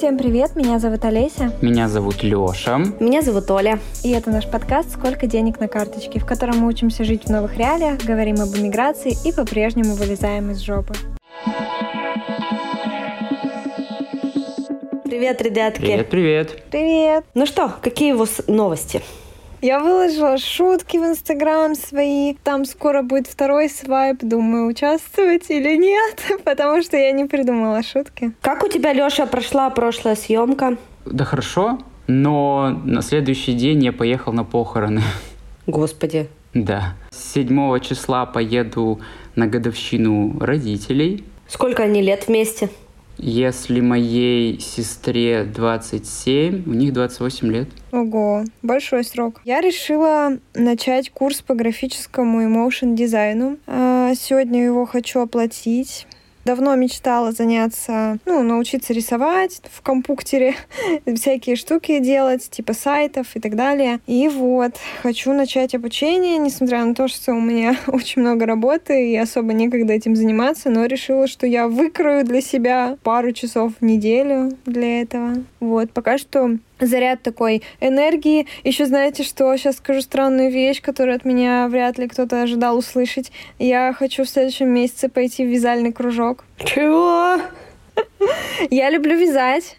Всем привет, меня зовут Олеся. Меня зовут Лёша. Меня зовут Оля. И это наш подкаст «Сколько денег на карточке», в котором мы учимся жить в новых реалиях, говорим об эмиграции и по-прежнему вылезаем из жопы. Привет, ребятки. Привет, привет. Привет. Ну что, какие у вас новости? Я выложила шутки в Инстаграм свои. Там скоро будет второй свайп. Думаю, участвовать или нет, потому что я не придумала шутки. Как у тебя, Лёша, прошла прошлая съемка? Да хорошо, но на следующий день я поехал на похороны. Господи. Да. С 7 числа поеду на годовщину родителей. Сколько они лет вместе? Если моей сестре 27, у них 28 лет. Ого, большой срок. Я решила начать курс по графическому и моушен дизайну. А, сегодня его хочу оплатить. Давно мечтала заняться, ну, научиться рисовать в компьютере, всякие штуки делать, типа сайтов и так далее. И вот, хочу начать обучение, несмотря на то, что у меня очень много работы и особо некогда этим заниматься, но решила, что я выкрою для себя пару часов в неделю для этого. Вот, пока что заряд такой энергии. Еще знаете, что сейчас скажу странную вещь, которую от меня вряд ли кто-то ожидал услышать. Я хочу в следующем месяце пойти в вязальный кружок. Чего? Я люблю вязать.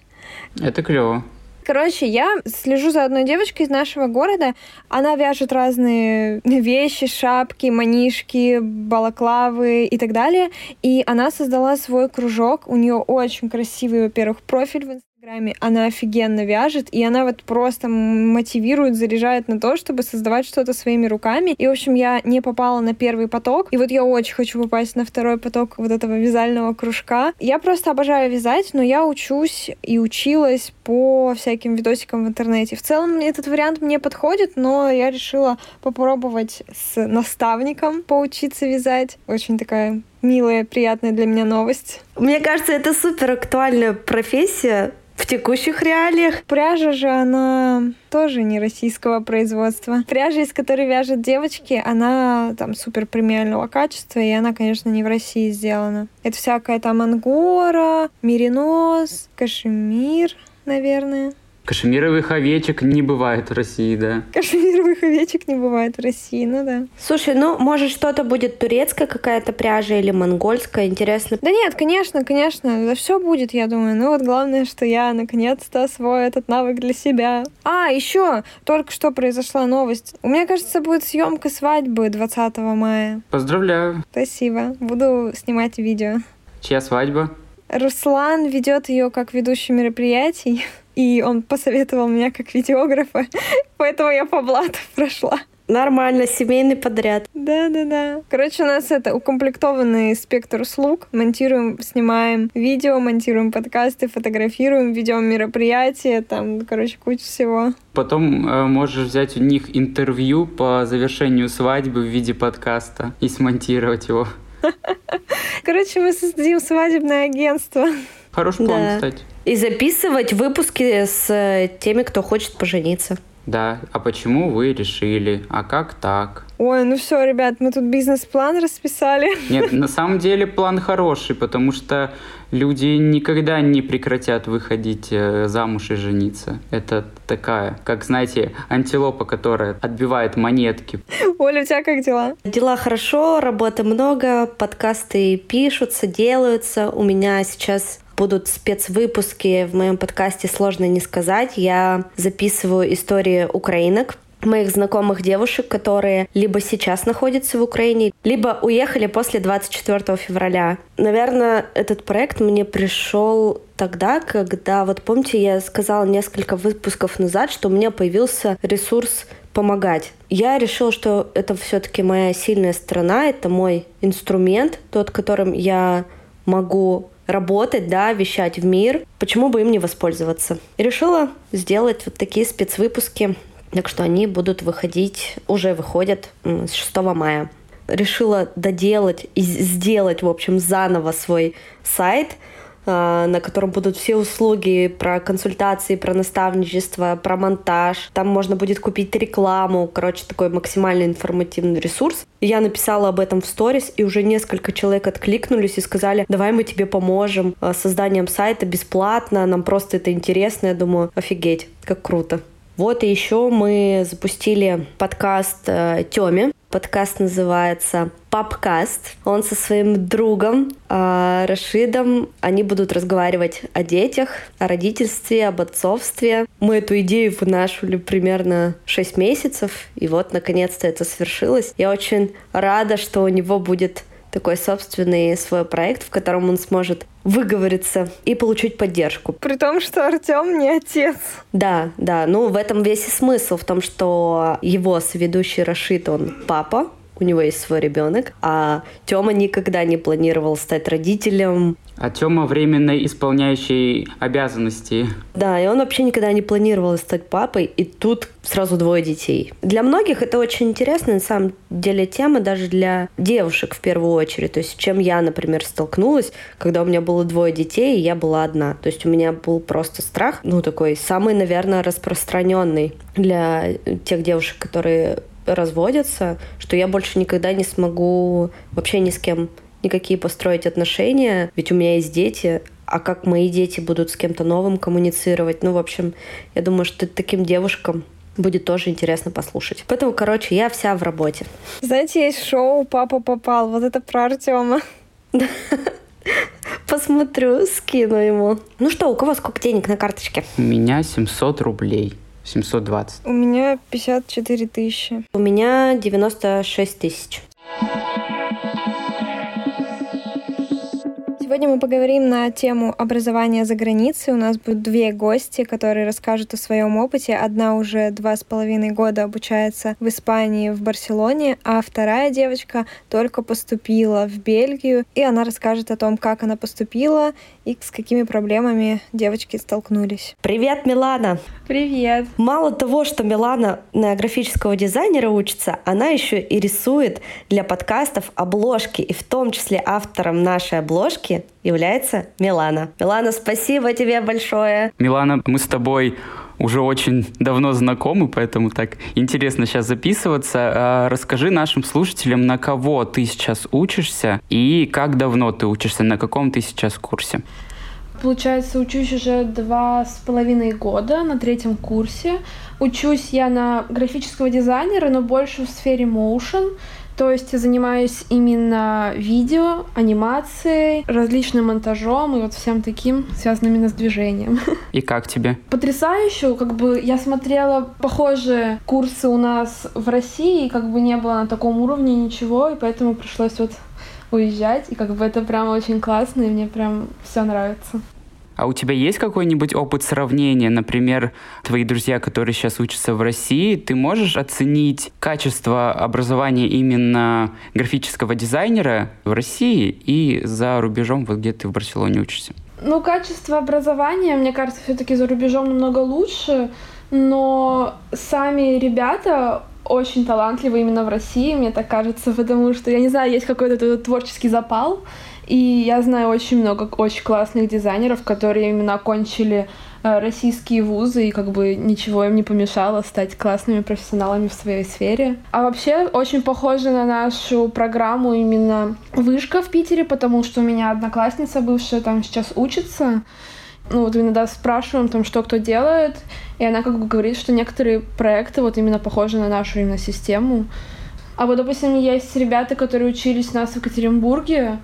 Это клево. Короче, я слежу за одной девочкой из нашего города. Она вяжет разные вещи, шапки, манишки, балаклавы и так далее. И она создала свой кружок. У нее очень красивый, во-первых, профиль в Инстаграме. Она офигенно вяжет, и она вот просто мотивирует, заряжает на то, чтобы создавать что-то своими руками. И, в общем, я не попала на первый поток, и вот я очень хочу попасть на второй поток вот этого вязального кружка. Я просто обожаю вязать, но я учусь и училась по всяким видосикам в интернете. В целом этот вариант мне подходит, но я решила попробовать с наставником поучиться вязать. Очень такая милая, приятная для меня новость. Мне кажется, это супер актуальная профессия, в текущих реалиях. Пряжа же, она тоже не российского производства. Пряжа, из которой вяжут девочки, она там супер премиального качества, и она, конечно, не в России сделана. Это всякая там ангора, меринос, кашемир, наверное. Кашемировых овечек не бывает в России, да. Кашемировых овечек не бывает в России, ну да. Слушай, ну, может, что-то будет турецкая какая-то пряжа или монгольская, интересно? Да нет, конечно, конечно, да все будет, я думаю. Ну вот главное, что я наконец-то освою этот навык для себя. А, еще только что произошла новость. У меня, кажется, будет съемка свадьбы 20 мая. Поздравляю. Спасибо. Буду снимать видео. Чья свадьба? Руслан ведет ее как ведущий мероприятий и он посоветовал меня как видеографа, поэтому я по блату прошла. Нормально, семейный подряд. Да-да-да. Короче, у нас это укомплектованный спектр услуг. Монтируем, снимаем видео, монтируем подкасты, фотографируем, ведем мероприятия, там, короче, куча всего. Потом э, можешь взять у них интервью по завершению свадьбы в виде подкаста и смонтировать его. Короче, мы создадим свадебное агентство. Хороший план, да. кстати. И записывать выпуски с э, теми, кто хочет пожениться. Да, а почему вы решили? А как так? Ой, ну все, ребят, мы тут бизнес-план расписали. Нет, на самом деле план хороший, потому что люди никогда не прекратят выходить э, замуж и жениться. Это такая, как, знаете, антилопа, которая отбивает монетки. Оля, у тебя как дела? Дела хорошо, работы много, подкасты пишутся, делаются. У меня сейчас будут спецвыпуски в моем подкасте «Сложно не сказать». Я записываю истории украинок, моих знакомых девушек, которые либо сейчас находятся в Украине, либо уехали после 24 февраля. Наверное, этот проект мне пришел тогда, когда, вот помните, я сказала несколько выпусков назад, что у меня появился ресурс помогать. Я решила, что это все-таки моя сильная сторона, это мой инструмент, тот, которым я могу работать, да, вещать в мир, почему бы им не воспользоваться? И решила сделать вот такие спецвыпуски, так что они будут выходить, уже выходят с 6 мая. Решила доделать и сделать, в общем, заново свой сайт, а, на котором будут все услуги про консультации, про наставничество, про монтаж. Там можно будет купить рекламу. Короче, такой максимально информативный ресурс. Я написала об этом в сторис, и уже несколько человек откликнулись и сказали, давай мы тебе поможем с созданием сайта бесплатно, нам просто это интересно. Я думаю, офигеть, как круто. Вот и еще мы запустили подкаст э, Тёме. Подкаст называется Папкаст. Он со своим другом э, Рашидом. Они будут разговаривать о детях, о родительстве, об отцовстве. Мы эту идею вынашивали примерно 6 месяцев. И вот, наконец-то это свершилось. Я очень рада, что у него будет такой собственный свой проект, в котором он сможет выговориться и получить поддержку. При том, что Артем не отец. Да, да. Ну, в этом весь и смысл, в том, что его соведущий Рашид, он папа, у него есть свой ребенок, а Тёма никогда не планировал стать родителем. А Тёма временно исполняющий обязанности. Да, и он вообще никогда не планировал стать папой, и тут сразу двое детей. Для многих это очень интересная, на самом деле, тема даже для девушек в первую очередь. То есть, чем я, например, столкнулась, когда у меня было двое детей, и я была одна. То есть, у меня был просто страх, ну, такой самый, наверное, распространенный для тех девушек, которые разводятся, что я больше никогда не смогу вообще ни с кем никакие построить отношения, ведь у меня есть дети, а как мои дети будут с кем-то новым коммуницировать. Ну, в общем, я думаю, что таким девушкам будет тоже интересно послушать. Поэтому, короче, я вся в работе. Знаете, есть шоу «Папа попал». Вот это про Артема. Посмотрю, скину ему. Ну что, у кого сколько денег на карточке? У меня 700 рублей. 720. У меня 54 тысячи. У меня 96 тысяч. Сегодня мы поговорим на тему образования за границей. У нас будут две гости, которые расскажут о своем опыте. Одна уже два с половиной года обучается в Испании, в Барселоне, а вторая девочка только поступила в Бельгию, и она расскажет о том, как она поступила и с какими проблемами девочки столкнулись. Привет, Милана! Привет! Мало того, что Милана на графического дизайнера учится, она еще и рисует для подкастов обложки, и в том числе автором нашей обложки является Милана. Милана, спасибо тебе большое. Милана, мы с тобой уже очень давно знакомы, поэтому так интересно сейчас записываться. А, расскажи нашим слушателям, на кого ты сейчас учишься и как давно ты учишься, на каком ты сейчас курсе? Получается, учусь уже два с половиной года на третьем курсе. Учусь я на графического дизайнера, но больше в сфере motion. То есть я занимаюсь именно видео, анимацией, различным монтажом и вот всем таким, связанным именно с движением. И как тебе? Потрясающе. Как бы я смотрела похожие курсы у нас в России, и как бы не было на таком уровне ничего, и поэтому пришлось вот уезжать, и как бы это прям очень классно, и мне прям все нравится. А у тебя есть какой-нибудь опыт сравнения? Например, твои друзья, которые сейчас учатся в России, ты можешь оценить качество образования именно графического дизайнера в России и за рубежом, вот где ты в Барселоне учишься? Ну, качество образования, мне кажется, все-таки за рубежом намного лучше, но сами ребята очень талантливы именно в России, мне так кажется, потому что, я не знаю, есть какой-то творческий запал, и я знаю очень много очень классных дизайнеров, которые именно окончили э, российские вузы, и как бы ничего им не помешало стать классными профессионалами в своей сфере. А вообще очень похоже на нашу программу именно вышка в Питере, потому что у меня одноклассница бывшая там сейчас учится. Ну вот иногда спрашиваем там, что кто делает, и она как бы говорит, что некоторые проекты вот именно похожи на нашу именно систему. А вот, допустим, есть ребята, которые учились у нас в Екатеринбурге,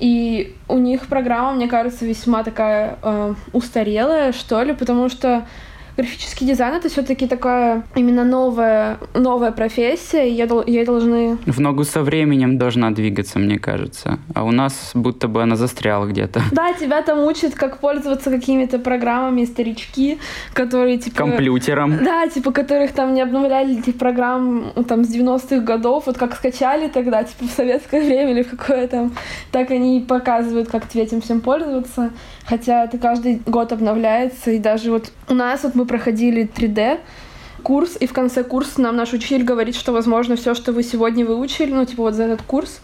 и у них программа, мне кажется, весьма такая э, устарелая, что ли, потому что графический дизайн это все-таки такая именно новая, новая профессия, и ей должны... В ногу со временем должна двигаться, мне кажется. А у нас будто бы она застряла где-то. Да, тебя там учат, как пользоваться какими-то программами, старички, которые типа... Компьютером. Да, типа, которых там не обновляли этих программ там с 90-х годов, вот как скачали тогда, типа, в советское время или какое там, так они и показывают, как тебе этим всем пользоваться. Хотя это каждый год обновляется, и даже вот у нас вот мы проходили 3D, курс, и в конце курса нам наш учитель говорит, что, возможно, все, что вы сегодня выучили, ну, типа вот за этот курс,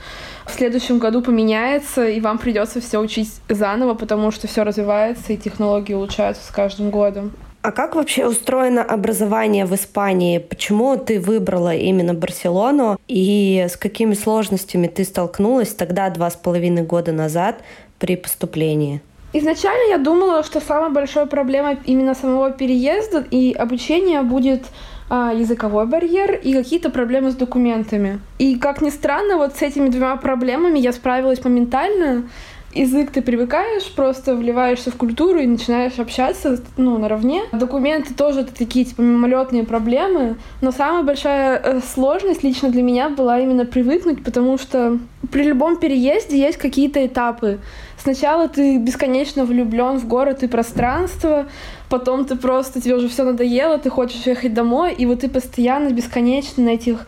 в следующем году поменяется, и вам придется все учить заново, потому что все развивается, и технологии улучшаются с каждым годом. А как вообще устроено образование в Испании? Почему ты выбрала именно Барселону? И с какими сложностями ты столкнулась тогда, два с половиной года назад, при поступлении? Изначально я думала, что самая большая проблема именно самого переезда и обучения будет а, языковой барьер и какие-то проблемы с документами. И как ни странно, вот с этими двумя проблемами я справилась моментально язык ты привыкаешь, просто вливаешься в культуру и начинаешь общаться, ну, наравне. Документы тоже это такие, типа, мимолетные проблемы, но самая большая э, сложность лично для меня была именно привыкнуть, потому что при любом переезде есть какие-то этапы. Сначала ты бесконечно влюблен в город и пространство, потом ты просто, тебе уже все надоело, ты хочешь ехать домой, и вот ты постоянно, бесконечно на этих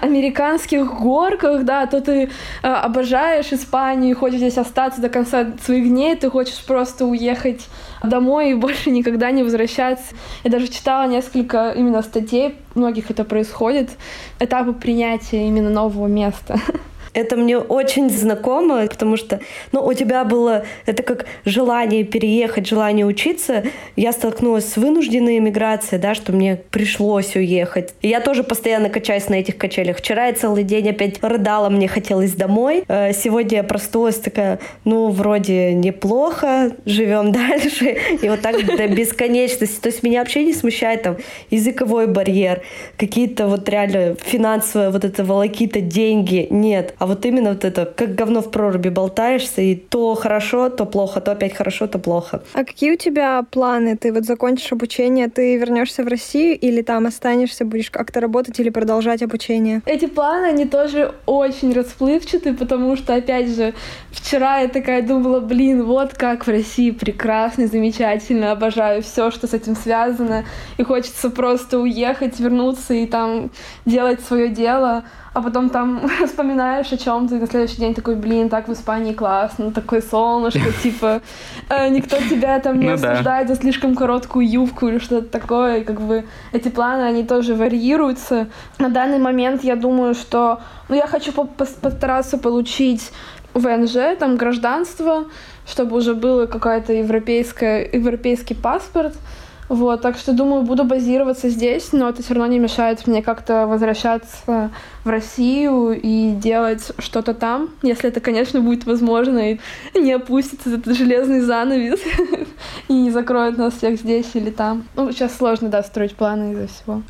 американских горках, да, то ты э, обожаешь Испанию, хочешь здесь остаться до конца своих дней, ты хочешь просто уехать домой и больше никогда не возвращаться. Я даже читала несколько именно статей, многих это происходит, этапы принятия именно нового места. Это мне очень знакомо, потому что, ну, у тебя было это как желание переехать, желание учиться. Я столкнулась с вынужденной эмиграцией, да, что мне пришлось уехать. И я тоже постоянно качаюсь на этих качелях. Вчера я целый день опять рыдала, мне хотелось домой. Э, сегодня я проснулась такая, ну, вроде неплохо, живем дальше. И вот так до бесконечности. То есть меня вообще не смущает там языковой барьер, какие-то вот реально финансовые вот это волокита, деньги. Нет а вот именно вот это, как говно в проруби болтаешься, и то хорошо, то плохо, то опять хорошо, то плохо. А какие у тебя планы? Ты вот закончишь обучение, ты вернешься в Россию или там останешься, будешь как-то работать или продолжать обучение? Эти планы, они тоже очень расплывчаты, потому что, опять же, вчера я такая думала, блин, вот как в России прекрасно, замечательно, обожаю все, что с этим связано, и хочется просто уехать, вернуться и там делать свое дело а потом там вспоминаешь о чем ты на следующий день такой, блин, так в Испании классно, такое солнышко, типа, э, никто тебя там не ну, осуждает да. за слишком короткую юбку или что-то такое, и как бы эти планы, они тоже варьируются. На данный момент я думаю, что, ну, я хочу постараться получить ВНЖ, там гражданство, чтобы уже было какая-то европейская, европейский паспорт, вот, так что, думаю, буду базироваться здесь, но это все равно не мешает мне как-то возвращаться в Россию и делать что-то там, если это, конечно, будет возможно, и не опустится этот железный занавес и не закроет нас всех здесь или там. Ну, сейчас сложно, да, строить планы из-за всего.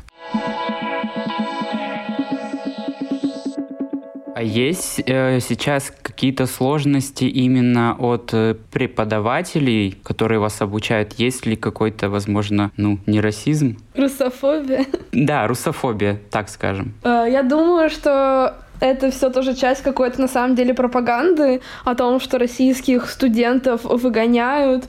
А есть э, сейчас какие-то сложности именно от э, преподавателей, которые вас обучают? Есть ли какой-то, возможно, ну, не расизм? Русофобия? Да, русофобия, так скажем. Э, я думаю, что это все тоже часть какой-то на самом деле пропаганды о том, что российских студентов выгоняют,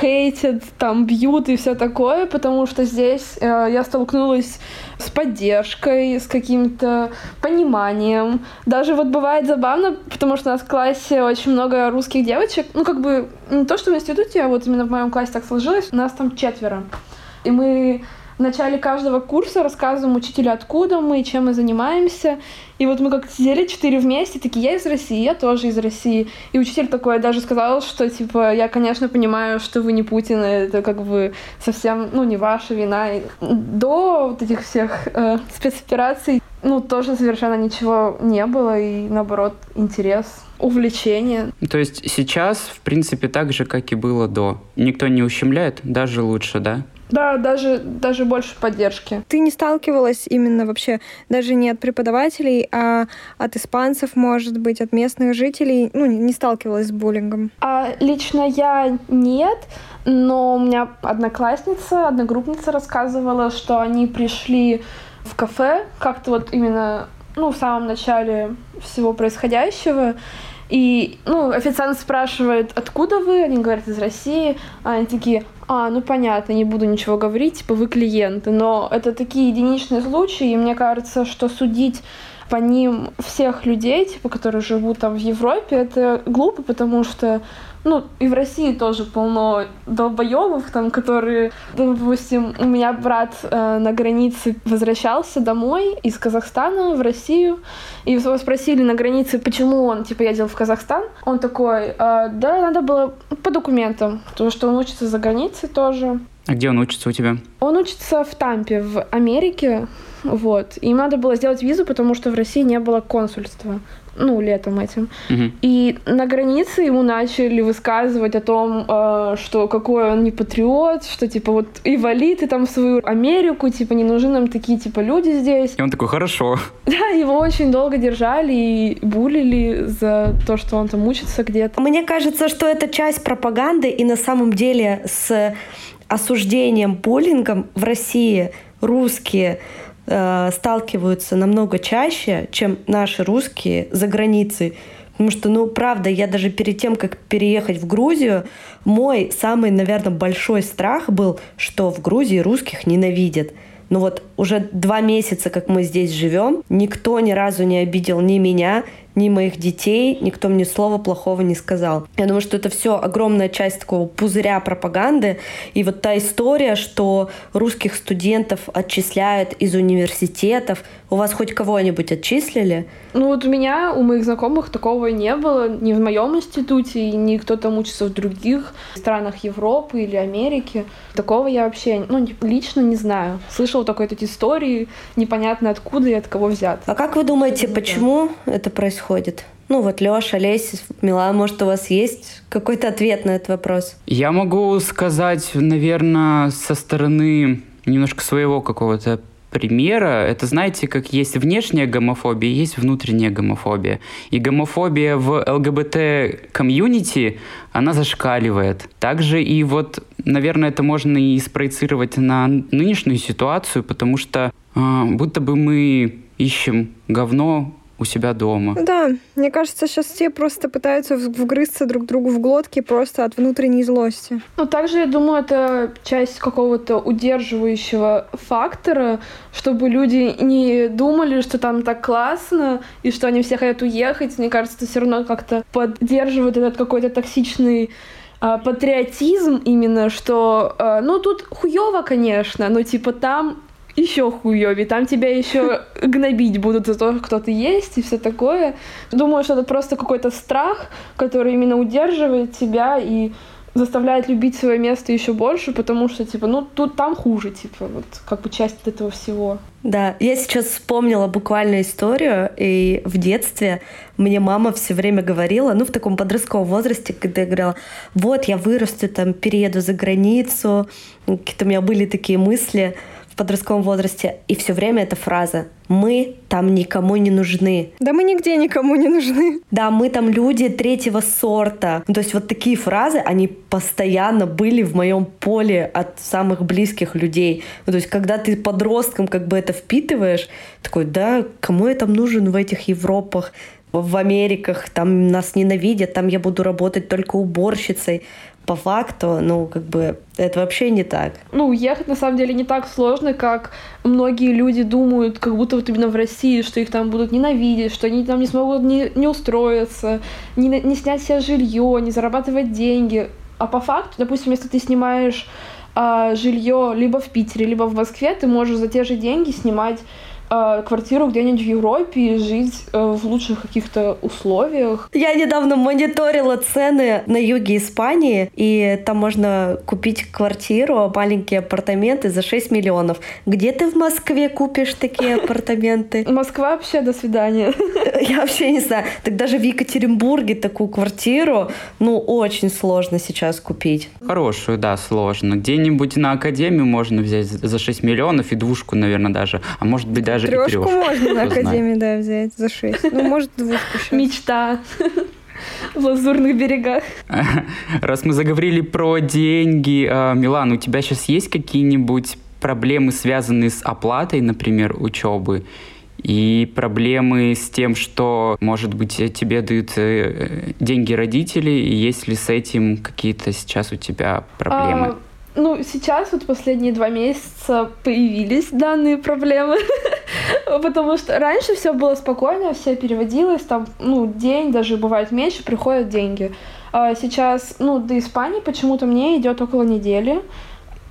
хейтят, там бьют и все такое, потому что здесь э, я столкнулась с поддержкой, с каким-то пониманием. Даже вот бывает забавно, потому что у нас в классе очень много русских девочек. Ну, как бы не то, что в институте, а вот именно в моем классе так сложилось. У нас там четверо. И мы в начале каждого курса рассказываем учителю, откуда мы, чем мы занимаемся. И вот мы как-то сидели четыре вместе, такие, я из России, я тоже из России. И учитель такой даже сказал, что, типа, я, конечно, понимаю, что вы не Путин, это как бы совсем, ну, не ваша вина. И до вот этих всех э, спецопераций, ну, тоже совершенно ничего не было, и, наоборот, интерес увлечение. То есть сейчас, в принципе, так же, как и было до. Никто не ущемляет, даже лучше, да? Да, даже, даже больше поддержки. Ты не сталкивалась именно вообще даже не от преподавателей, а от испанцев, может быть, от местных жителей? Ну, не сталкивалась с буллингом? А, лично я нет, но у меня одноклассница, одногруппница рассказывала, что они пришли в кафе как-то вот именно ну, в самом начале всего происходящего, и, ну, официант спрашивает, откуда вы? Они говорят, из России. А они такие, а, ну понятно, не буду ничего говорить, типа вы клиенты, но это такие единичные случаи, и мне кажется, что судить по ним всех людей, типа, которые живут там в Европе, это глупо, потому что ну, и в России тоже полно долбоебов, там, которые, допустим, у меня брат э, на границе возвращался домой из Казахстана в Россию, и его спросили на границе, почему он, типа, ездил в Казахстан. Он такой, э, да, надо было по документам, потому что он учится за границей тоже. А где он учится у тебя? Он учится в Тампе, в Америке, вот. Им надо было сделать визу, потому что в России не было консульства ну, летом этим. Мгм. И на границе ему начали высказывать о том, э, что какой он не патриот, что типа вот и вали ты там в свою Америку, типа не нужны нам такие типа люди здесь. И он такой, хорошо. Да, его очень долго держали и булили за то, что он там учится где-то. Мне кажется, что это часть пропаганды, и на самом деле с осуждением буллингом в России русские э, сталкиваются намного чаще, чем наши русские за границей. Потому что, ну, правда, я даже перед тем, как переехать в Грузию, мой самый, наверное, большой страх был, что в Грузии русских ненавидят. Ну вот уже два месяца, как мы здесь живем, никто ни разу не обидел ни меня, ни моих детей, никто мне слова плохого не сказал. Я думаю, что это все огромная часть такого пузыря пропаганды. И вот та история, что русских студентов отчисляют из университетов. У вас хоть кого-нибудь отчислили? Ну вот у меня, у моих знакомых такого не было ни в моем институте, ни кто там учится в других странах Европы или Америки. Такого я вообще, ну, лично не знаю. Слышала только эти истории, непонятно откуда и от кого взят. А как вы думаете, почему это происходит? Ну вот Леша, Олеся, Милан, может, у вас есть какой-то ответ на этот вопрос? Я могу сказать, наверное, со стороны немножко своего какого-то примера. Это, знаете, как есть внешняя гомофобия, есть внутренняя гомофобия. И гомофобия в ЛГБТ-комьюнити, она зашкаливает. Также и вот, наверное, это можно и спроецировать на нынешнюю ситуацию, потому что а, будто бы мы ищем говно у себя дома. Да, мне кажется, сейчас все просто пытаются вгрызться друг другу в глотки просто от внутренней злости. Ну, также, я думаю, это часть какого-то удерживающего фактора, чтобы люди не думали, что там так классно, и что они все хотят уехать. Мне кажется, это все равно как-то поддерживает этот какой-то токсичный а, патриотизм именно, что, а, ну, тут хуево, конечно, но типа там еще хуёвее, там тебя еще гнобить будут за то, кто ты есть и все такое. Думаю, что это просто какой-то страх, который именно удерживает тебя и заставляет любить свое место еще больше, потому что, типа, ну, тут там хуже, типа, вот, как бы часть от этого всего. Да, я сейчас вспомнила буквально историю, и в детстве мне мама все время говорила, ну, в таком подростковом возрасте, когда я говорила, вот, я вырасту, там, перееду за границу, какие-то у меня были такие мысли в подростковом возрасте, и все время эта фраза «мы там никому не нужны». Да мы нигде никому не нужны. Да, мы там люди третьего сорта. Ну, то есть вот такие фразы, они постоянно были в моем поле от самых близких людей. Ну, то есть когда ты подростком как бы это впитываешь, такой, да, кому я там нужен в этих Европах, в Америках, там нас ненавидят, там я буду работать только уборщицей. По факту, ну, как бы, это вообще не так. Ну, уехать на самом деле не так сложно, как многие люди думают, как будто вот именно в России, что их там будут ненавидеть, что они там не смогут не, не устроиться, не, не снять себе жилье, не зарабатывать деньги. А по факту, допустим, если ты снимаешь а, жилье либо в Питере, либо в Москве, ты можешь за те же деньги снимать квартиру где-нибудь в Европе и жить э, в лучших каких-то условиях. Я недавно мониторила цены на юге Испании, и там можно купить квартиру, маленькие апартаменты за 6 миллионов. Где ты в Москве купишь такие апартаменты? Москва вообще до свидания. Я вообще не знаю. Так даже в Екатеринбурге такую квартиру, ну, очень сложно сейчас купить. Хорошую, да, сложно. Где-нибудь на академию можно взять за 6 миллионов и двушку, наверное, даже. А может быть, даже и Трешку трёшку. можно на академии, да, взять за 6. Ну, может, двушку щас. Мечта в лазурных берегах. Раз мы заговорили про деньги, а, Милан, у тебя сейчас есть какие-нибудь проблемы, связанные с оплатой, например, учебы? И проблемы с тем, что, может быть, тебе дают э, деньги родители, и есть ли с этим какие-то сейчас у тебя проблемы? А, Ну, сейчас вот последние два месяца появились данные проблемы, потому что раньше все было спокойно, все переводилось, там, ну, день, даже бывает меньше, приходят деньги. А сейчас, ну, до Испании почему-то мне идет около недели,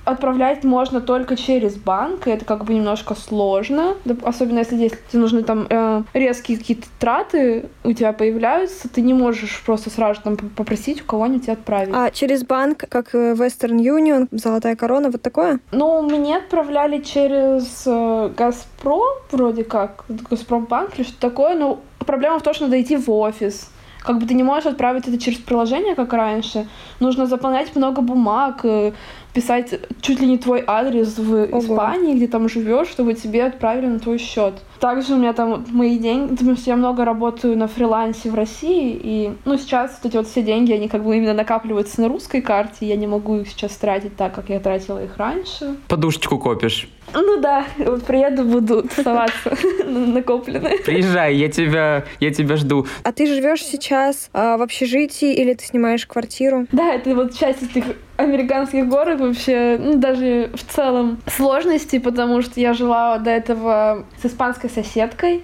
отправлять можно только через банк, и это как бы немножко сложно, особенно если здесь тебе нужны там э, резкие какие-то траты у тебя появляются, ты не можешь просто сразу там попросить у кого-нибудь отправить. А через банк, как э, Western Union, Золотая корона, вот такое? Ну, мне отправляли через э, Газпром, вроде как, Газпромбанк или что такое, но проблема в том, что надо идти в офис. Как бы ты не можешь отправить это через приложение, как раньше. Нужно заполнять много бумаг, э, писать чуть ли не твой адрес в Ого. Испании, где там живешь, чтобы тебе отправили на твой счет. Также у меня там мои деньги, потому что я много работаю на фрилансе в России, и, ну, сейчас вот эти вот все деньги, они как бы именно накапливаются на русской карте, я не могу их сейчас тратить так, как я тратила их раньше. Подушечку копишь. Ну да, вот приеду, буду тусоваться накопленные. Приезжай, я тебя, я тебя жду. А ты живешь сейчас а, в общежитии или ты снимаешь квартиру? Да, это вот часть этих американских горок вообще, ну, даже в целом сложности, потому что я жила до этого с испанской соседкой,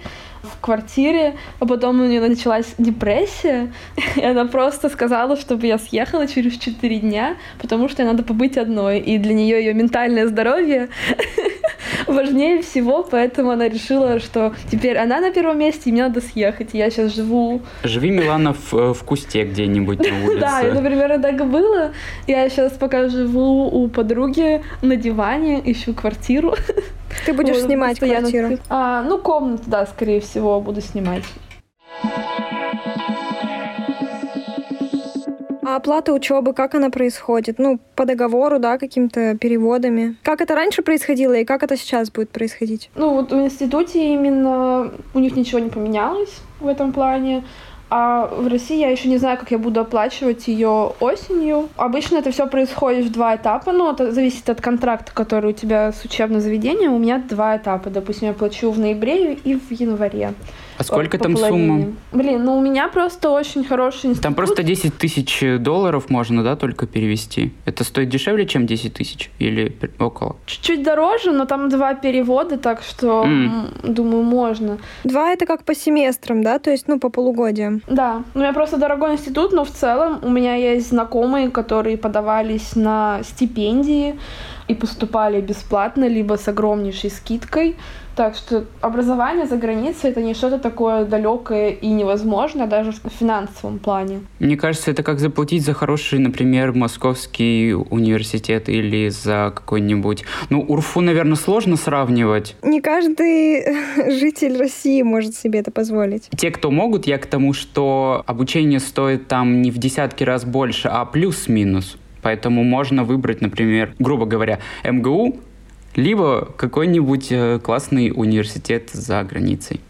в квартире, а потом у нее началась депрессия, и она просто сказала, чтобы я съехала через 4 дня, потому что ей надо побыть одной, и для нее ее ментальное здоровье важнее всего, поэтому она решила, что теперь она на первом месте, и мне надо съехать. И я сейчас живу... Живи, Милана, в, э, в кусте где-нибудь на улице. Да, например, так и было. Я сейчас пока живу у подруги на диване, ищу квартиру. Ты будешь вот, снимать квартиру? А, ну, комнату, да, скорее всего, буду снимать. А оплата учебы, как она происходит? Ну, по договору, да, каким-то переводами. Как это раньше происходило и как это сейчас будет происходить? Ну, вот в институте именно у них ничего не поменялось в этом плане. А в России я еще не знаю, как я буду оплачивать ее осенью. Обычно это все происходит в два этапа, но это зависит от контракта, который у тебя с учебным заведением. У меня два этапа. Допустим, я плачу в ноябре и в январе. А сколько там сумма? Блин, ну у меня просто очень хороший институт. Там просто 10 тысяч долларов можно, да, только перевести. Это стоит дешевле, чем 10 тысяч? Или около? Чуть-чуть дороже, но там два перевода, так что, mm. думаю, можно. Два это как по семестрам, да? То есть, ну, по полугодиям. Да. У меня просто дорогой институт, но в целом у меня есть знакомые, которые подавались на стипендии и поступали бесплатно, либо с огромнейшей скидкой. Так что образование за границей это не что-то такое далекое и невозможное даже в финансовом плане. Мне кажется, это как заплатить за хороший, например, московский университет или за какой-нибудь... Ну, УРФУ, наверное, сложно сравнивать. Не каждый житель России может себе это позволить. Те, кто могут, я к тому, что обучение стоит там не в десятки раз больше, а плюс-минус. Поэтому можно выбрать, например, грубо говоря, МГУ, либо какой-нибудь э, классный университет за границей.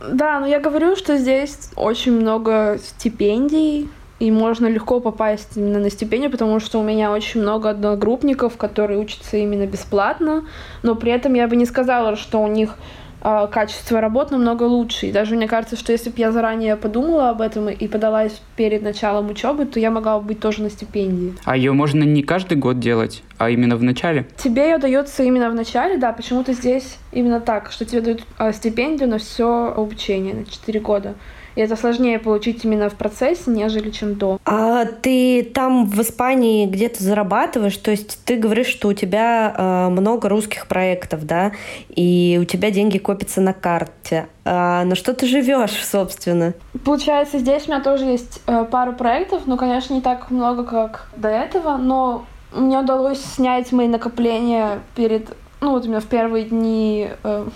Да, но я говорю, что здесь очень много стипендий, и можно легко попасть именно на стипендию, потому что у меня очень много одногруппников, которые учатся именно бесплатно, но при этом я бы не сказала, что у них качество работ намного лучше. И даже мне кажется, что если бы я заранее подумала об этом и подалась перед началом учебы, то я могла бы быть тоже на стипендии. А ее можно не каждый год делать, а именно в начале? Тебе ее дается именно в начале, да, почему-то здесь именно так, что тебе дают э, стипендию на все обучение на 4 года. И это сложнее получить именно в процессе, нежели чем до. А ты там в Испании где-то зарабатываешь? То есть ты говоришь, что у тебя э, много русских проектов, да, и у тебя деньги копятся на карте. А на что ты живешь, собственно? Получается, здесь у меня тоже есть э, пару проектов, но, конечно, не так много, как до этого, но мне удалось снять мои накопления перед, ну вот именно в первые дни э,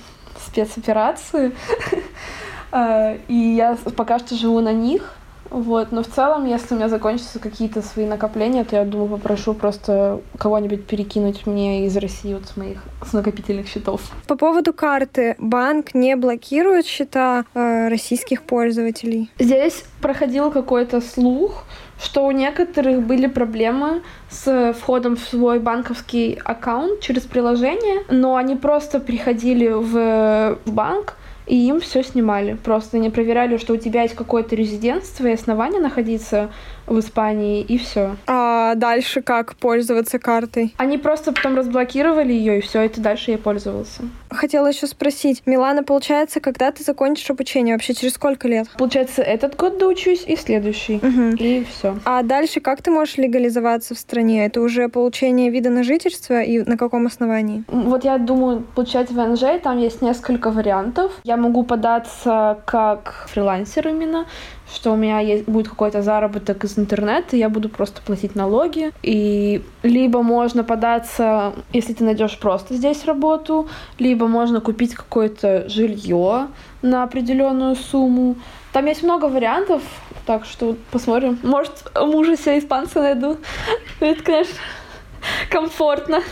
спецоперации. Э, и я пока что живу на них. Вот, но в целом, если у меня закончатся какие-то свои накопления, то я думаю, попрошу просто кого-нибудь перекинуть мне из России вот с моих с накопительных счетов. По поводу карты, банк не блокирует счета э, российских пользователей? Здесь проходил какой-то слух, что у некоторых были проблемы с входом в свой банковский аккаунт через приложение, но они просто приходили в, в банк, и им все снимали. Просто не проверяли, что у тебя есть какое-то резидентство и основание находиться в Испании, и все. А дальше как пользоваться картой? Они просто потом разблокировали ее, и все, это дальше я пользовался. Хотела еще спросить, Милана, получается, когда ты закончишь обучение? Вообще через сколько лет? Получается, этот год доучусь и следующий. Угу. И все. А дальше как ты можешь легализоваться в стране? Это уже получение вида на жительство и на каком основании? Вот я думаю, получать ВНЖ, там есть несколько вариантов. Я могу податься как фрилансер именно, что у меня есть, будет какой-то заработок из интернета, я буду просто платить налоги. И либо можно податься, если ты найдешь просто здесь работу, либо можно купить какое-то жилье на определенную сумму. Там есть много вариантов, так что посмотрим. Может, мужа себе испанца найду. Это, конечно, комфортно.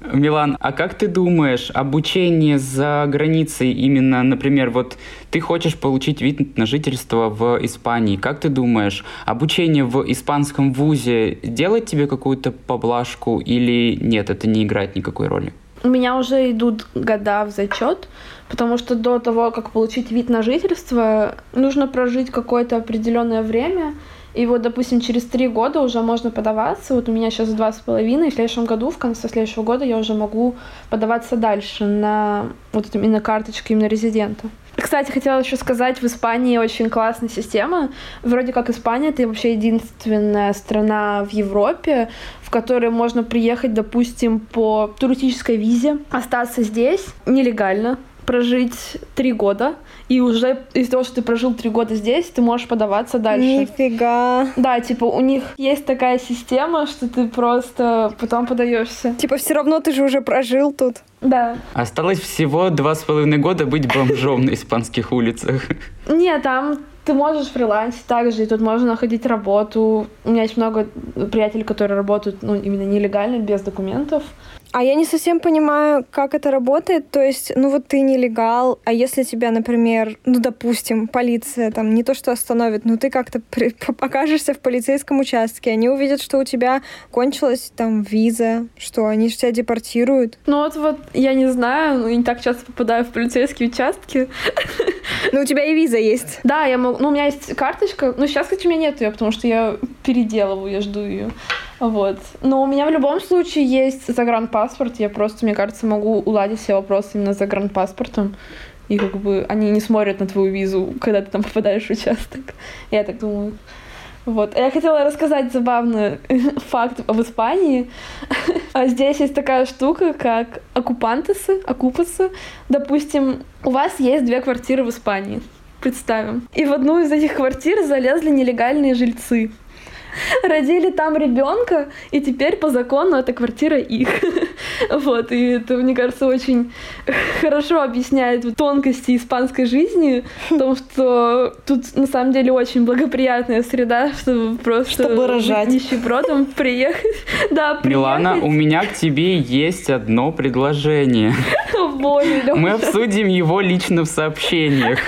Милан, а как ты думаешь, обучение за границей именно, например, вот ты хочешь получить вид на жительство в Испании, как ты думаешь, обучение в испанском вузе делает тебе какую-то поблажку или нет, это не играет никакой роли? У меня уже идут года в зачет, потому что до того, как получить вид на жительство, нужно прожить какое-то определенное время, и вот, допустим, через три года уже можно подаваться. Вот у меня сейчас два с половиной. В следующем году, в конце следующего года, я уже могу подаваться дальше на вот эту именно карточку именно резидента. Кстати, хотела еще сказать, в Испании очень классная система. Вроде как Испания — это вообще единственная страна в Европе, в которой можно приехать, допустим, по туристической визе, остаться здесь нелегально, прожить три года, и уже из-за того, что ты прожил три года здесь, ты можешь подаваться дальше. Нифига. Да, типа у них есть такая система, что ты просто потом подаешься. Типа все равно ты же уже прожил тут. Да. Осталось всего два с половиной года быть бомжом на испанских улицах. Нет, там ты можешь фрилансить также, и тут можно находить работу. У меня есть много приятелей, которые работают ну, именно нелегально, без документов. А я не совсем понимаю, как это работает. То есть, ну вот ты нелегал, а если тебя, например, ну допустим, полиция там не то что остановит, но ты как-то при- покажешься в полицейском участке, они увидят, что у тебя кончилась там виза, что они же тебя депортируют. Ну вот, вот я не знаю, ну, не так часто попадаю в полицейские участки. Ну у тебя и виза есть. Да, я могу, ну у меня есть карточка, ну сейчас, кстати, у меня нет ее, потому что я переделываю, я жду ее. Вот. Но у меня в любом случае есть загранпаспорт. Я просто, мне кажется, могу уладить все вопросы именно загранпаспортом. И как бы они не смотрят на твою визу, когда ты там попадаешь в участок. Я так думаю. Вот. Я хотела рассказать забавный факт об Испании. А здесь есть такая штука, как оккупантесы, оккупасы. Допустим, у вас есть две квартиры в Испании. Представим. И в одну из этих квартир залезли нелегальные жильцы родили там ребенка, и теперь по закону эта квартира их. Вот, и это, мне кажется, очень хорошо объясняет тонкости испанской жизни, в том, что тут на самом деле очень благоприятная среда, чтобы просто чтобы рожать. нищебродом приехать. Да, приехать. Милана, у меня к тебе есть одно предложение. Боже, Мы обсудим его лично в сообщениях.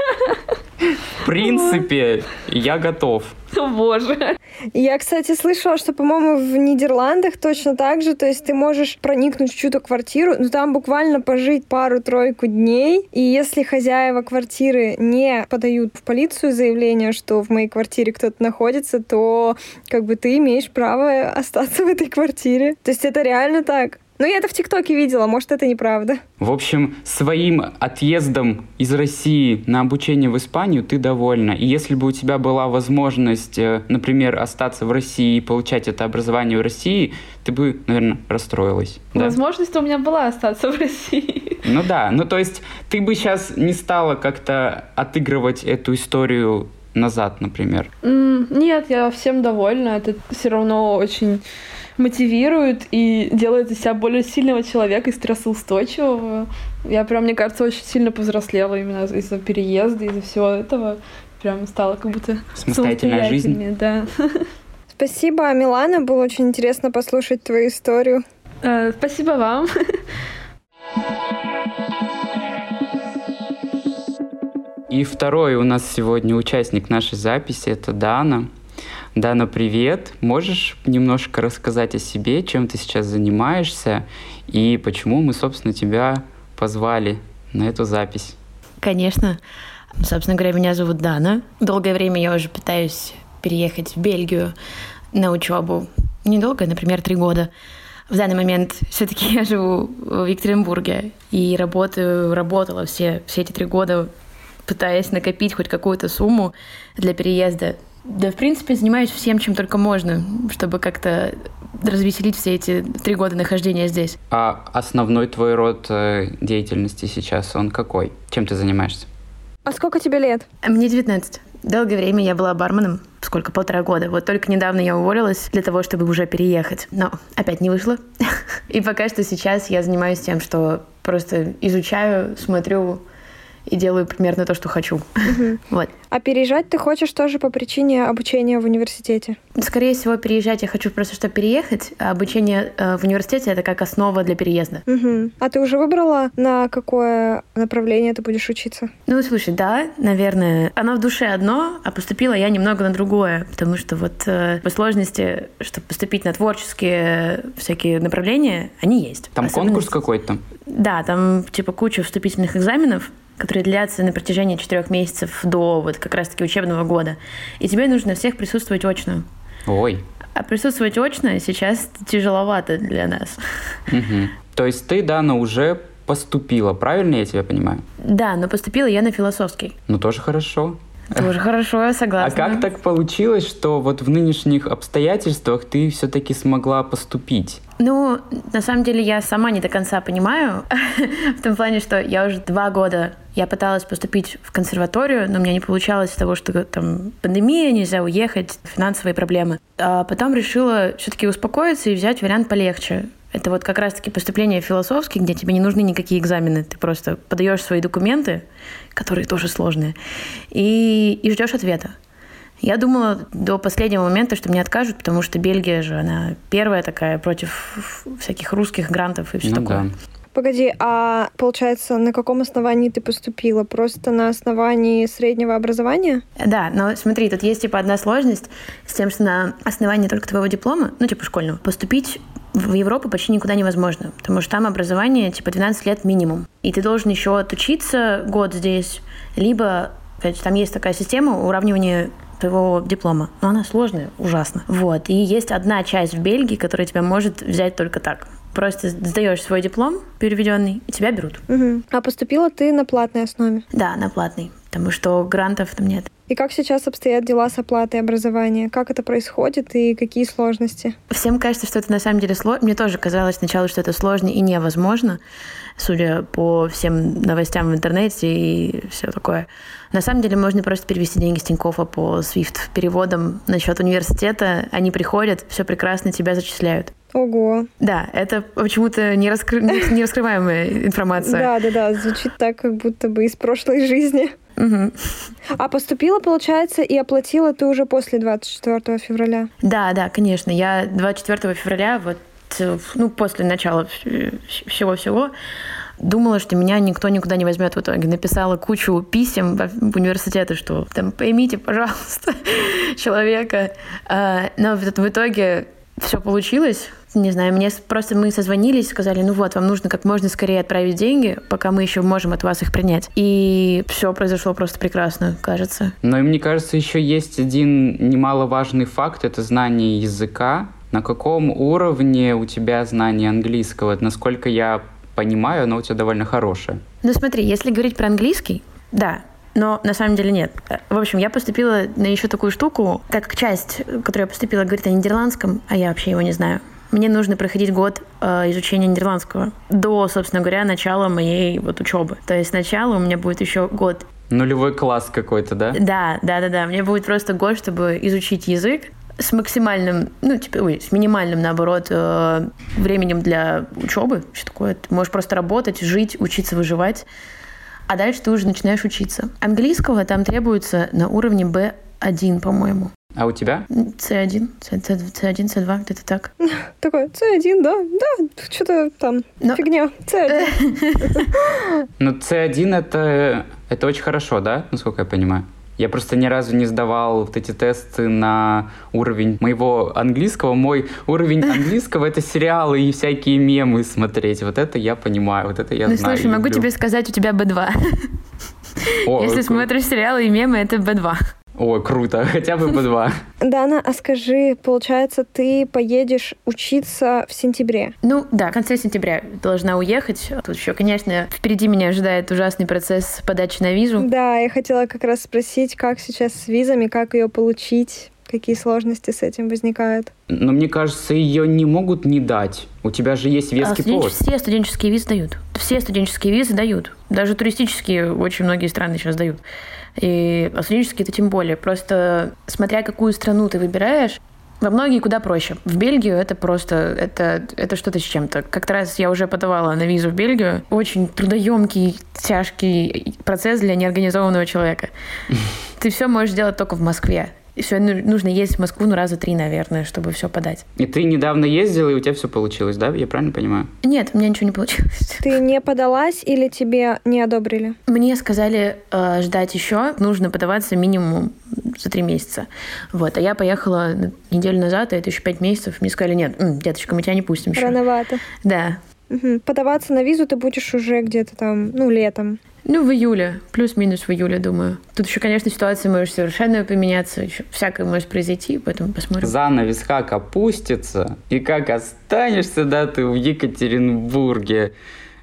В принципе, я готов. О, боже. Я, кстати, слышала, что, по-моему, в Нидерландах точно так же, то есть ты можешь проникнуть в чью-то квартиру, но там буквально пожить пару-тройку дней, и если хозяева квартиры не подают в полицию заявление, что в моей квартире кто-то находится, то как бы ты имеешь право остаться в этой квартире. То есть это реально так. Ну, я это в ТикТоке видела, может, это неправда. В общем, своим отъездом из России на обучение в Испанию ты довольна. И если бы у тебя была возможность, э, например, остаться в России и получать это образование в России, ты бы, наверное, расстроилась. Да? Возможность у меня была остаться в России. Ну да, ну то есть ты бы сейчас не стала как-то отыгрывать эту историю назад, например? Mm, нет, я всем довольна. Это все равно очень мотивирует и делает из себя более сильного человека и стрессоустойчивого. Я прям, мне кажется, очень сильно повзрослела именно из-за переезда, из-за всего этого. Прям стала как будто самостоятельная жизнь. Да. Спасибо, Милана. Было очень интересно послушать твою историю. А, спасибо вам. И второй у нас сегодня участник нашей записи — это Дана. Дана, привет. Можешь немножко рассказать о себе, чем ты сейчас занимаешься и почему мы, собственно, тебя позвали на эту запись? Конечно. Собственно говоря, меня зовут Дана. Долгое время я уже пытаюсь переехать в Бельгию на учебу. Недолго, например, три года. В данный момент все-таки я живу в Екатеринбурге и работаю, работала все, все эти три года, пытаясь накопить хоть какую-то сумму для переезда. Да, в принципе, занимаюсь всем, чем только можно, чтобы как-то развеселить все эти три года нахождения здесь. А основной твой род э, деятельности сейчас, он какой? Чем ты занимаешься? А сколько тебе лет? Мне 19. Долгое время я была барменом, сколько, полтора года. Вот только недавно я уволилась для того, чтобы уже переехать. Но опять не вышло. И пока что сейчас я занимаюсь тем, что просто изучаю, смотрю и делаю примерно то, что хочу. Вот. А переезжать ты хочешь тоже по причине обучения в университете? Скорее всего, переезжать я хочу просто, чтобы переехать. А обучение э, в университете — это как основа для переезда. Угу. А ты уже выбрала, на какое направление ты будешь учиться? Ну, слушай, да, наверное. Оно в душе одно, а поступила я немного на другое, потому что вот э, по сложности, чтобы поступить на творческие всякие направления, они есть. Там конкурс какой-то? Да, там типа куча вступительных экзаменов, которые длятся на протяжении четырех месяцев до вот как раз-таки учебного года. И тебе нужно всех присутствовать очно. Ой. А присутствовать очно сейчас тяжеловато для нас. Угу. То есть ты, Дана, уже поступила, правильно я тебя понимаю? Да, но поступила я на философский. Ну, тоже хорошо. Тоже хорошо, я согласна. А как так получилось, что вот в нынешних обстоятельствах ты все-таки смогла поступить? Ну, на самом деле я сама не до конца понимаю, в том плане, что я уже два года я пыталась поступить в консерваторию, но у меня не получалось из того, что там пандемия, нельзя уехать, финансовые проблемы. А потом решила все-таки успокоиться и взять вариант полегче. Это вот как раз-таки поступление в философский, где тебе не нужны никакие экзамены. Ты просто подаешь свои документы, которые тоже сложные, и, и ждешь ответа. Я думала до последнего момента, что мне откажут, потому что Бельгия же, она первая такая против всяких русских грантов и все ну, такое. Да. Погоди, а получается, на каком основании ты поступила? Просто на основании среднего образования? Да, но смотри, тут есть типа одна сложность с тем, что на основании только твоего диплома, ну типа школьного, поступить в Европу почти никуда невозможно, потому что там образование типа 12 лет минимум. И ты должен еще отучиться год здесь, либо там есть такая система уравнивания твоего диплома. Но она сложная, ужасно. Вот. И есть одна часть в Бельгии, которая тебя может взять только так. Просто сдаешь свой диплом переведенный, и тебя берут. Угу. А поступила ты на платной основе? Да, на платной, потому что грантов там нет. И как сейчас обстоят дела с оплатой образования? Как это происходит и какие сложности? Всем кажется, что это на самом деле сложно. Мне тоже казалось сначала, что это сложно и невозможно, судя по всем новостям в интернете и все такое. На самом деле можно просто перевести деньги с Тинькоффа по SWIFT переводом на счет университета. Они приходят, все прекрасно, тебя зачисляют. Ого. Да, это почему-то не, раскры... не раскрываемая информация. Да, да, да, звучит так, как будто бы из прошлой жизни. Угу. А поступила, получается, и оплатила ты уже после 24 февраля? Да, да, конечно. Я 24 февраля, вот, ну, после начала всего-всего, думала, что меня никто никуда не возьмет в итоге. Написала кучу писем в университеты, что там поймите, пожалуйста, человека. А, но в итоге все получилось. Не знаю, мне просто мы созвонились, сказали, ну вот, вам нужно как можно скорее отправить деньги, пока мы еще можем от вас их принять. И все произошло просто прекрасно, кажется. Но и мне кажется, еще есть один немаловажный факт, это знание языка. На каком уровне у тебя знание английского? Насколько я понимаю, оно у тебя довольно хорошее. Ну смотри, если говорить про английский, да, но на самом деле нет. В общем, я поступила на еще такую штуку, так как часть, которую я поступила, говорит о нидерландском, а я вообще его не знаю. Мне нужно проходить год э, изучения нидерландского до, собственно говоря, начала моей вот учебы. То есть сначала у меня будет еще год. Нулевой класс какой-то, да? Да, да, да, да. Мне будет просто год, чтобы изучить язык с максимальным, ну, типа, ой, с минимальным, наоборот, э, временем для учебы. Что такое? Ты можешь просто работать, жить, учиться выживать а дальше ты уже начинаешь учиться. Английского там требуется на уровне B1, по-моему. А у тебя? C1, C1, C2, где-то так. Такой, C1, да, да, что-то там, Но... фигня, C1. Ну, C1 это, это очень хорошо, да, насколько я понимаю? Я просто ни разу не сдавал вот эти тесты на уровень моего английского. Мой уровень английского — это сериалы и всякие мемы смотреть. Вот это я понимаю, вот это я ну, знаю. Ну, слушай, могу тебе сказать, у тебя B2. О, Если смотришь сериалы и мемы, это B2. О, круто, хотя бы по два. Дана, а скажи, получается, ты поедешь учиться в сентябре? Ну да, в конце сентября должна уехать. Тут еще, конечно, впереди меня ожидает ужасный процесс подачи на визу. Да, я хотела как раз спросить, как сейчас с визами, как ее получить, какие сложности с этим возникают. Но мне кажется, ее не могут не дать. У тебя же есть А веский студенч- повод. Все студенческие визы дают. Все студенческие визы дают. Даже туристические очень многие страны сейчас дают. И а студенческие это тем более. Просто смотря какую страну ты выбираешь, во многие куда проще. В Бельгию это просто, это, это что-то с чем-то. Как-то раз я уже подавала на визу в Бельгию. Очень трудоемкий, тяжкий процесс для неорганизованного человека. Ты все можешь делать только в Москве. И все нужно ездить в Москву ну раза три, наверное, чтобы все подать. И ты недавно ездила, и у тебя все получилось, да? Я правильно понимаю? Нет, у меня ничего не получилось. Ты не подалась или тебе не одобрили? Мне сказали э, ждать еще, нужно подаваться минимум за три месяца. Вот, а я поехала неделю назад, а это еще пять месяцев. Мне сказали, нет, м, деточка, мы тебя не пустим еще. Рановато. Да. Мгм. Подаваться на визу ты будешь уже где-то там, ну, летом. Ну, в июле, плюс-минус в июле, думаю. Тут еще, конечно, ситуация может совершенно поменяться, еще всякое может произойти, поэтому посмотрим. Занавес как опустится, и как останешься, да, ты в Екатеринбурге.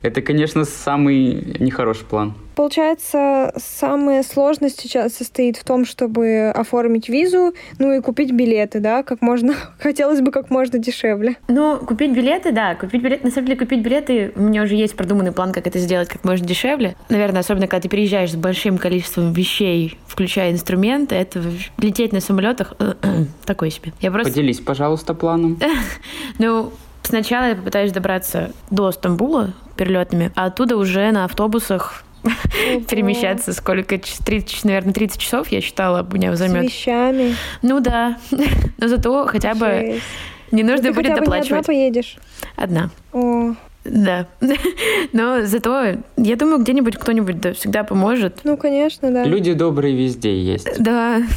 Это, конечно, самый нехороший план. Получается, самая сложность сейчас состоит в том, чтобы оформить визу, ну и купить билеты, да, как можно, хотелось бы как можно дешевле. Ну, купить билеты, да, купить билеты, на самом деле купить билеты, у меня уже есть продуманный план, как это сделать как можно дешевле. Наверное, особенно когда ты приезжаешь с большим количеством вещей, включая инструменты, это лететь на самолетах такой себе. Я просто, Поделись, пожалуйста, планом. ну, сначала я попытаюсь добраться до Стамбула перелетными, а оттуда уже на автобусах перемещаться сколько? Ч- 30, наверное, 30 часов, я считала, у меня С займет. вещами. Ну да, но зато хотя бы Жесть. не Ну, нужно будет не одна доплачивать. поедешь. Одна. О, Да. Но зато, я думаю, где-нибудь кто-нибудь да, всегда поможет. ну, конечно, да. Люди добрые везде есть. Да.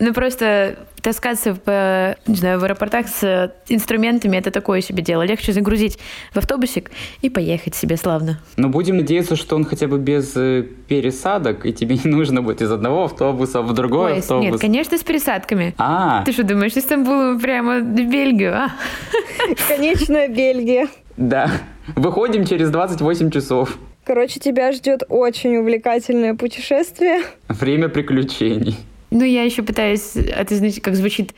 Ну просто таскаться в, не знаю, в аэропортах с инструментами это такое себе дело. Легче загрузить в автобусик и поехать себе славно. Но будем надеяться, что он хотя бы без э, пересадок, и тебе не нужно будет из одного автобуса в другой Ой, автобус. нет, конечно, с пересадками. А, Ты что, думаешь, из Стамбула прямо в Бельгию, а? Конечная Бельгия. Да. Выходим через 28 часов. Короче, тебя ждет очень увлекательное путешествие. Время приключений. Ну, я еще пытаюсь, это, знаете, как звучит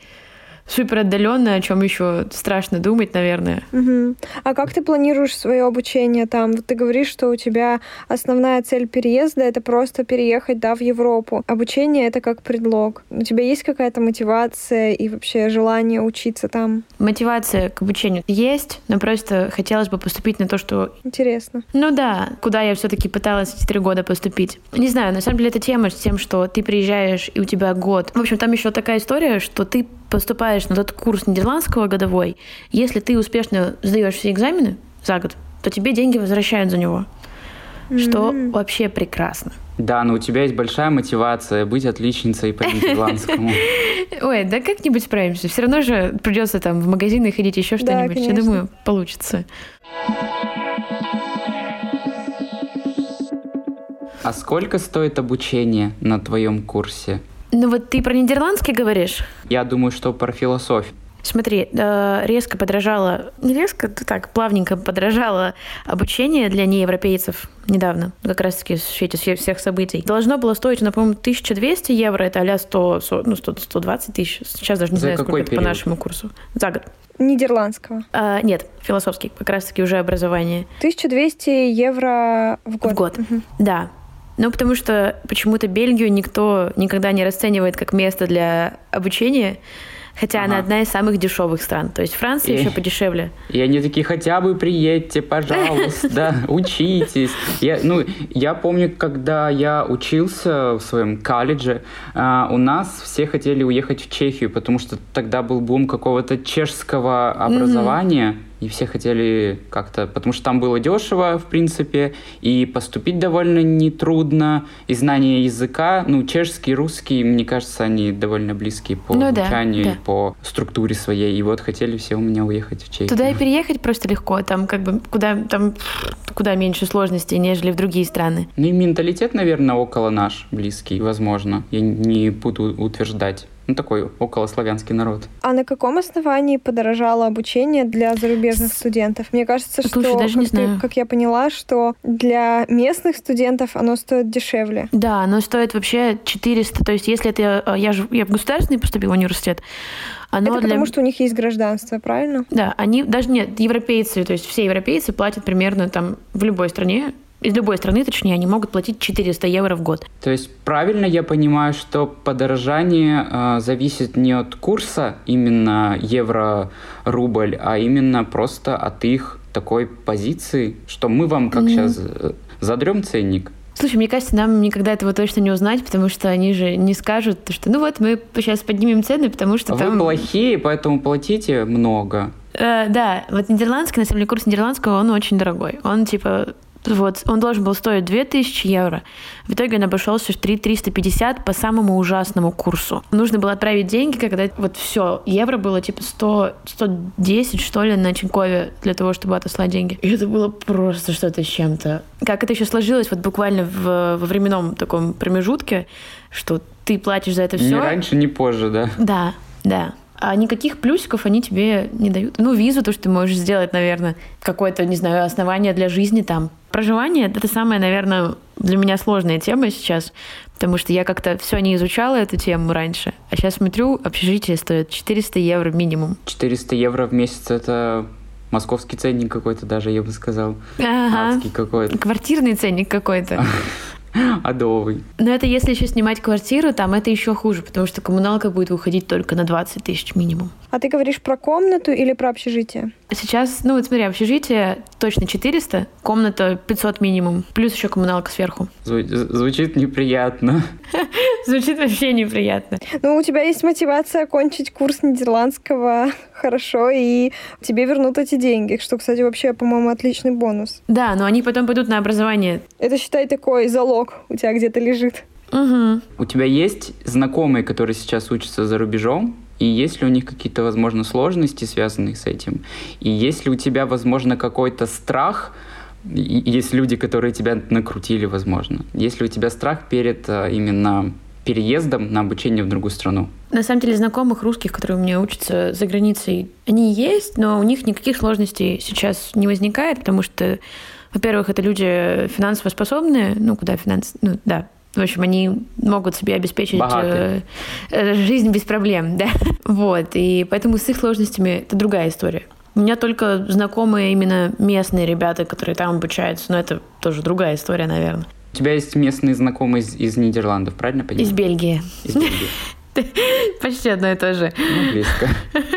супер отдаленно, о чем еще страшно думать, наверное. Мгм. А как ты планируешь свое обучение там? Вот ты говоришь, что у тебя основная цель переезда это просто переехать, да, в Европу. Обучение это как предлог. У тебя есть какая-то мотивация и вообще желание учиться там? Мотивация к обучению есть, но просто хотелось бы поступить на то, что Интересно. Ну да, куда я все-таки пыталась эти три года поступить. Не знаю, на самом деле это тема с тем, что ты приезжаешь и у тебя год. В общем, там еще такая история, что ты поступаешь на тот курс нидерландского годовой. Если ты успешно сдаешь все экзамены за год, то тебе деньги возвращают за него. Что М. вообще прекрасно. Да, но у тебя есть большая мотивация быть отличницей по нидерландскому. Ой, да как-нибудь справимся. Все равно же придется там в магазины ходить еще что-нибудь. Я думаю, получится. А сколько стоит обучение на твоем курсе? Ну вот ты про нидерландский говоришь? Я думаю, что про философию. Смотри, э, резко подражало, не резко, так, плавненько подражало обучение для неевропейцев недавно, как раз-таки в свете все- всех событий. Должно было стоить, ну, по-моему, 1200 евро, это а 100, со- ну, 100, 120 тысяч. Сейчас даже не За знаю, какой сколько это по период? нашему курсу. За год. Нидерландского. А, нет, философский, как раз-таки уже образование. 1200 евро в год. В год. Мгм. Да. Ну, потому что почему-то Бельгию никто никогда не расценивает как место для обучения, хотя она Ага. одна из самых дешевых стран. То есть Франция И- еще подешевле. И они такие, хотя бы приедьте, пожалуйста, учитесь. Я, ну, я помню, когда я учился в своем колледже, а, у нас все хотели уехать в Чехию, потому что тогда был бум какого-то чешского образования, и все хотели как-то, потому что там было дешево, в принципе, и поступить довольно нетрудно, и знание языка, ну, чешский, русский, мне кажется, они довольно близкие по Ну да, звучанию, да. и по структуре своей, и вот хотели все у меня уехать в Чехию. Туда и переехать просто легко. Там как бы куда там куда меньше сложностей, нежели в другие страны. Ну и менталитет, наверное, около наш, близкий, возможно. Я не буду утверждать. Ну, такой околославянский народ. А на каком основании подорожало обучение для зарубежных студентов? Мне кажется, Слушай, что, даже не как, ты- знаю. как я поняла, что для местных студентов оно стоит дешевле. Да, оно стоит вообще 400. То есть, если это я, же, я в государственный поступила университет, оно Это для... потому, что у них есть гражданство, правильно? Да, они даже нет, европейцы, то есть все европейцы платят примерно там в любой стране, из любой страны, точнее, они могут платить 400 евро в год. То есть правильно я понимаю, что подорожание э, зависит не от курса именно евро-рубль, а именно просто от их такой позиции, что мы вам как Мгм. сейчас задрем ценник. Слушай, мне кажется, нам никогда этого точно не узнать, потому что они же не скажут, что ну вот мы сейчас поднимем цены, потому что Вы там... плохие, поэтому платите много. Э, да, вот нидерландский, на самом деле, курс нидерландского, он очень дорогой. Он типа вот, он должен был стоить 2000 евро. В итоге он обошелся в 3 350 по самому ужасному курсу. Нужно было отправить деньги, когда вот все, евро было типа 100, 110, что ли, на Тинькове для того, чтобы отослать деньги. И это было просто что-то с чем-то. Как это еще сложилось вот буквально в, во временном таком промежутке, что ты платишь за это Ни все. раньше, ни позже, да. Да, да. А никаких плюсиков они тебе не дают. Ну, визу, то, что ты можешь сделать, наверное, какое-то, не знаю, основание для жизни там. Проживание — это самая, наверное, для меня сложная тема сейчас, потому что я как-то все не изучала эту тему раньше. А сейчас смотрю, общежитие стоит 400 евро минимум. 400 евро в месяц это московский ценник какой-то даже, я бы сказал. Ага. Адский какой-то. Квартирный ценник какой-то. Адовый. Но это если еще снимать квартиру, там это еще хуже, потому что коммуналка будет выходить только на 20 тысяч минимум. А ты говоришь про комнату или про общежитие? Сейчас, ну вот смотри, общежитие точно 400, комната 500 минимум, плюс еще коммуналка сверху. Зву- Звучит неприятно. Звучит вообще неприятно. Ну, у тебя есть мотивация окончить курс нидерландского хорошо, и тебе вернут эти деньги, что, кстати, вообще, по-моему, отличный бонус. Да, но они потом пойдут на образование. Это, считай, такой залог у тебя где-то лежит. Угу. У тебя есть знакомые, которые сейчас учатся за рубежом? И есть ли у них какие-то, возможно, сложности, связанные с этим? И есть ли у тебя, возможно, какой-то страх? И- и Есть люди, которые тебя накрутили, возможно. Есть ли у тебя страх перед а, именно переездом на обучение в другую страну? На самом деле знакомых русских, которые у меня учатся за границей, они есть, но у них никаких сложностей сейчас не возникает, потому что, во-первых, это люди финансово способные, ну, куда финанс... Ну, да, в общем, они могут себе обеспечить Богатые. э, э, жизнь без проблем, да. Вот, и поэтому с их сложностями это другая история. У меня только знакомые именно местные ребята, которые там обучаются, но это тоже другая история, наверное. У тебя есть местные знакомые из, из Нидерландов, правильно понимаю? Из Бельгии. Из Бельгии. Почти одно и то же. Ну, близко.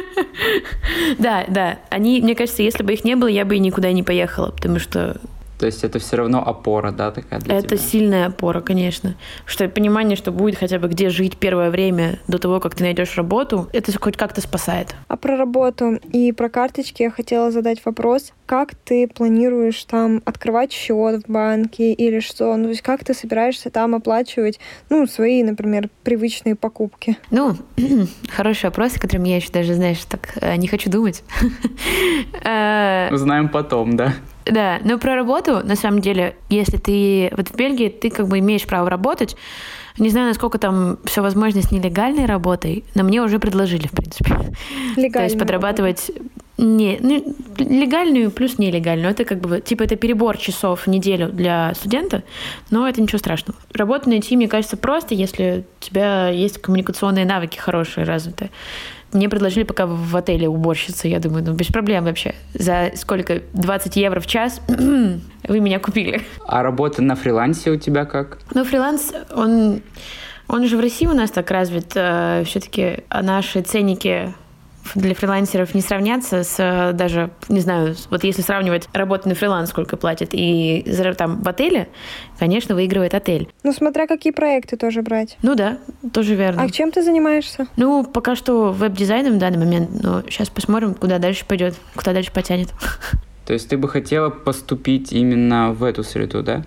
Да, да. Они, мне кажется, если бы их не было, я бы и никуда не поехала, потому что То есть это все равно опора, да, такая для это тебя? сильная опора, конечно. Что понимание, что будет хотя бы где жить первое время до того, как ты найдешь работу, это хоть как-то спасает. А про работу и про карточки я хотела задать вопрос. Как ты планируешь там открывать счет в банке или что? Ну, то есть как ты собираешься там оплачивать, ну, свои, например, привычные покупки? Ну, хороший вопрос, о котором я еще даже, знаешь, так э, не хочу думать. Э, Узнаем потом, да. Да, но про работу, на самом деле, если ты вот в Бельгии, ты как бы имеешь право работать. Не знаю, насколько там все возможно с нелегальной работой, но мне уже предложили, в принципе. То Легально. есть подрабатывать не, ну, легальную плюс нелегальную. Это как бы, типа, это перебор часов в неделю для студента, но это ничего страшного. Работу найти, мне кажется, просто, если у тебя есть коммуникационные навыки хорошие, развитые. Мне предложили пока в отеле уборщица, я думаю, ну без проблем вообще. За сколько? 20 евро в час вы меня купили. А работа на фрилансе у тебя как? Но фриланс, он, он же в России у нас так развит. Все-таки наши ценники для фрилансеров не сравнятся с даже, не знаю, вот если сравнивать работу на фриланс, сколько платят, и там в отеле, конечно, выигрывает отель. Ну, смотря какие проекты тоже брать. Ну да, тоже верно. А чем ты занимаешься? Ну, пока что веб-дизайном в данный момент, но сейчас посмотрим, куда дальше пойдет, куда дальше потянет. То есть ты бы хотела поступить именно в эту среду, да?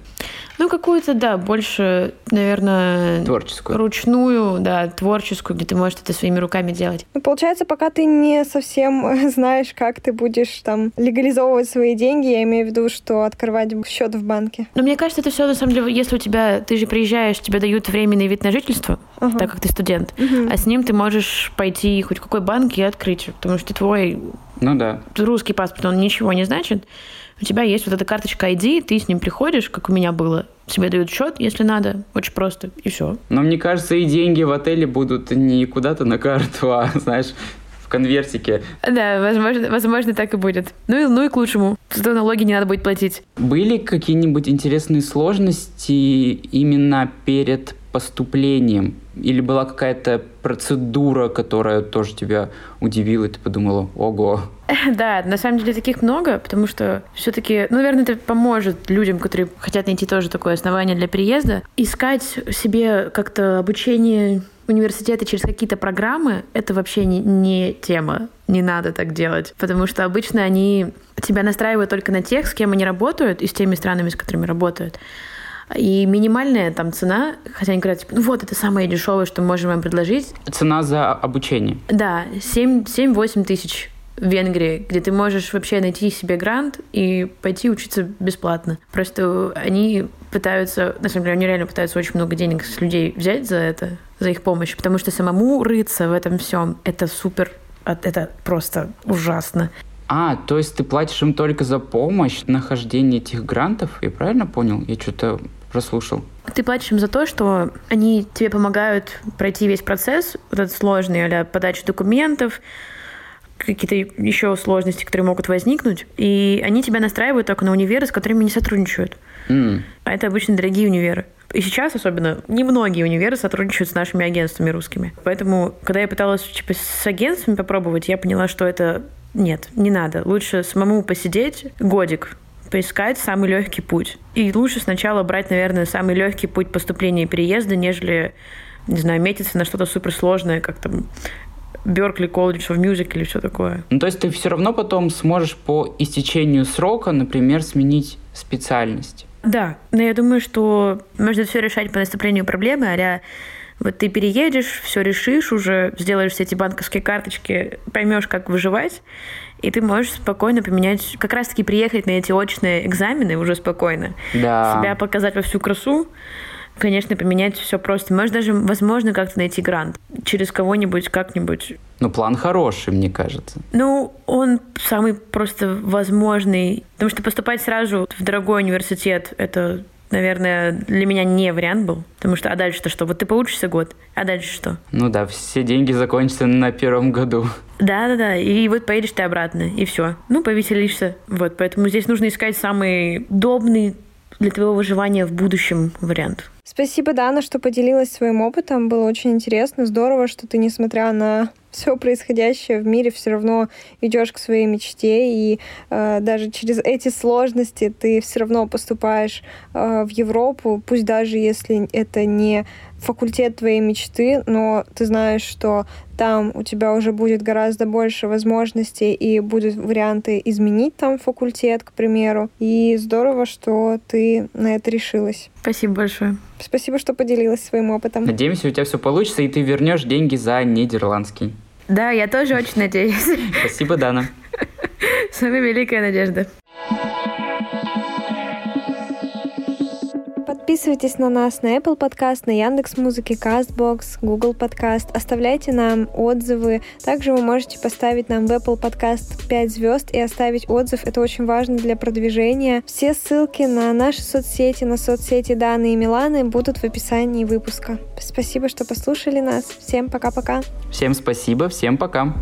Ну, какую-то, да, больше, наверное... Творческую. Ручную, да, творческую, где ты можешь это своими руками делать. Ну, получается, пока ты не совсем знаешь, как ты будешь там легализовывать свои деньги, я имею в виду, что открывать счет в банке. Но мне кажется, это все на самом деле, если у тебя, ты же приезжаешь, тебе дают временный вид на жительство, ага. так как ты студент, угу. а с ним ты можешь пойти хоть в какой банк и открыть, потому что твой ну да. русский паспорт, он ничего не значит у тебя есть вот эта карточка ID, ты с ним приходишь, как у меня было, тебе дают счет, если надо, очень просто, и все. Но мне кажется, и деньги в отеле будут не куда-то на карту, а, знаешь, в конвертике. Да, возможно, возможно, так и будет. Ну и, ну и к лучшему. Зато налоги не надо будет платить. Были какие-нибудь интересные сложности именно перед поступлением? Или была какая-то процедура, которая тоже тебя удивила, и ты подумала, ого, Да, на самом деле таких много, потому что все-таки, ну, наверное, это поможет людям, которые хотят найти тоже такое основание для переезда, искать себе как-то обучение университета через какие-то программы, это вообще не, не тема. Не надо так делать. Потому что обычно они тебя настраивают только на тех, с кем они работают, и с теми странами, с которыми работают. И минимальная там цена, хотя они говорят, типа, ну вот, это самое дешевое, что мы можем вам предложить. Цена за обучение? Да, 7-8 тысяч в Венгрии, где ты можешь вообще найти себе грант и пойти учиться бесплатно. Просто они пытаются, на самом деле, они реально пытаются очень много денег с людей взять за это, за их помощь, потому что самому рыться в этом всем, это супер, это просто ужасно. А, то есть ты платишь им только за помощь, нахождение этих грантов? Я правильно понял? Я что-то прослушал. Ты платишь им за то, что они тебе помогают пройти весь процесс, вот этот сложный, а подачи документов, какие-то еще сложности, которые могут возникнуть, и они тебя настраивают только на универы, с которыми не сотрудничают. Mm. А это обычно дорогие универы. И сейчас особенно немногие универы сотрудничают с нашими агентствами русскими. Поэтому, когда я пыталась типа, с агентствами попробовать, я поняла, что это нет, не надо. Лучше самому посидеть годик, поискать самый легкий путь. И лучше сначала брать, наверное, самый легкий путь поступления и переезда, нежели не знаю, метиться на что-то суперсложное, как там Беркли College of Music или все такое. Ну, то есть ты все равно потом сможешь по истечению срока, например, сменить специальность. Да, но я думаю, что можно все решать по наступлению проблемы, а вот ты переедешь, все решишь уже, сделаешь все эти банковские карточки, поймешь, как выживать, и ты можешь спокойно поменять, как раз-таки приехать на эти очные экзамены уже спокойно, да. себя показать во всю красу, конечно, поменять все просто. Может, даже, возможно, как-то найти грант через кого-нибудь, как-нибудь. Ну, план хороший, мне кажется. Ну, он самый просто возможный. Потому что поступать сразу в дорогой университет — это наверное, для меня не вариант был. Потому что, а дальше-то что? Вот ты поучишься год, а дальше что? Ну да, все деньги закончатся на первом году. Да-да-да, и вот поедешь ты обратно, и все. Ну, повеселишься. Вот, поэтому здесь нужно искать самый удобный для твоего выживания в будущем вариант. Спасибо, Дана, что поделилась своим опытом. Было очень интересно. Здорово, что ты, несмотря на все происходящее в мире, все равно идешь к своей мечте, и э, даже через эти сложности ты все равно поступаешь э, в Европу, пусть даже если это не факультет твоей мечты, но ты знаешь, что там у тебя уже будет гораздо больше возможностей и будут варианты изменить там факультет, к примеру. И здорово, что ты на это решилась. Спасибо большое. Спасибо, что поделилась своим опытом. Надеемся, у тебя все получится, и ты вернешь деньги за нидерландский. Да, я тоже очень надеюсь. Спасибо, Дана. Самая великая надежда. Подписывайтесь на нас на Apple Podcast, на Яндекс Музыке, Castbox, Google Podcast. Оставляйте нам отзывы. Также вы можете поставить нам в Apple Podcast 5 звезд и оставить отзыв. Это очень важно для продвижения. Все ссылки на наши соцсети, на соцсети Даны и Миланы будут в описании выпуска. Спасибо, что послушали нас. Всем пока-пока. Всем спасибо, всем пока.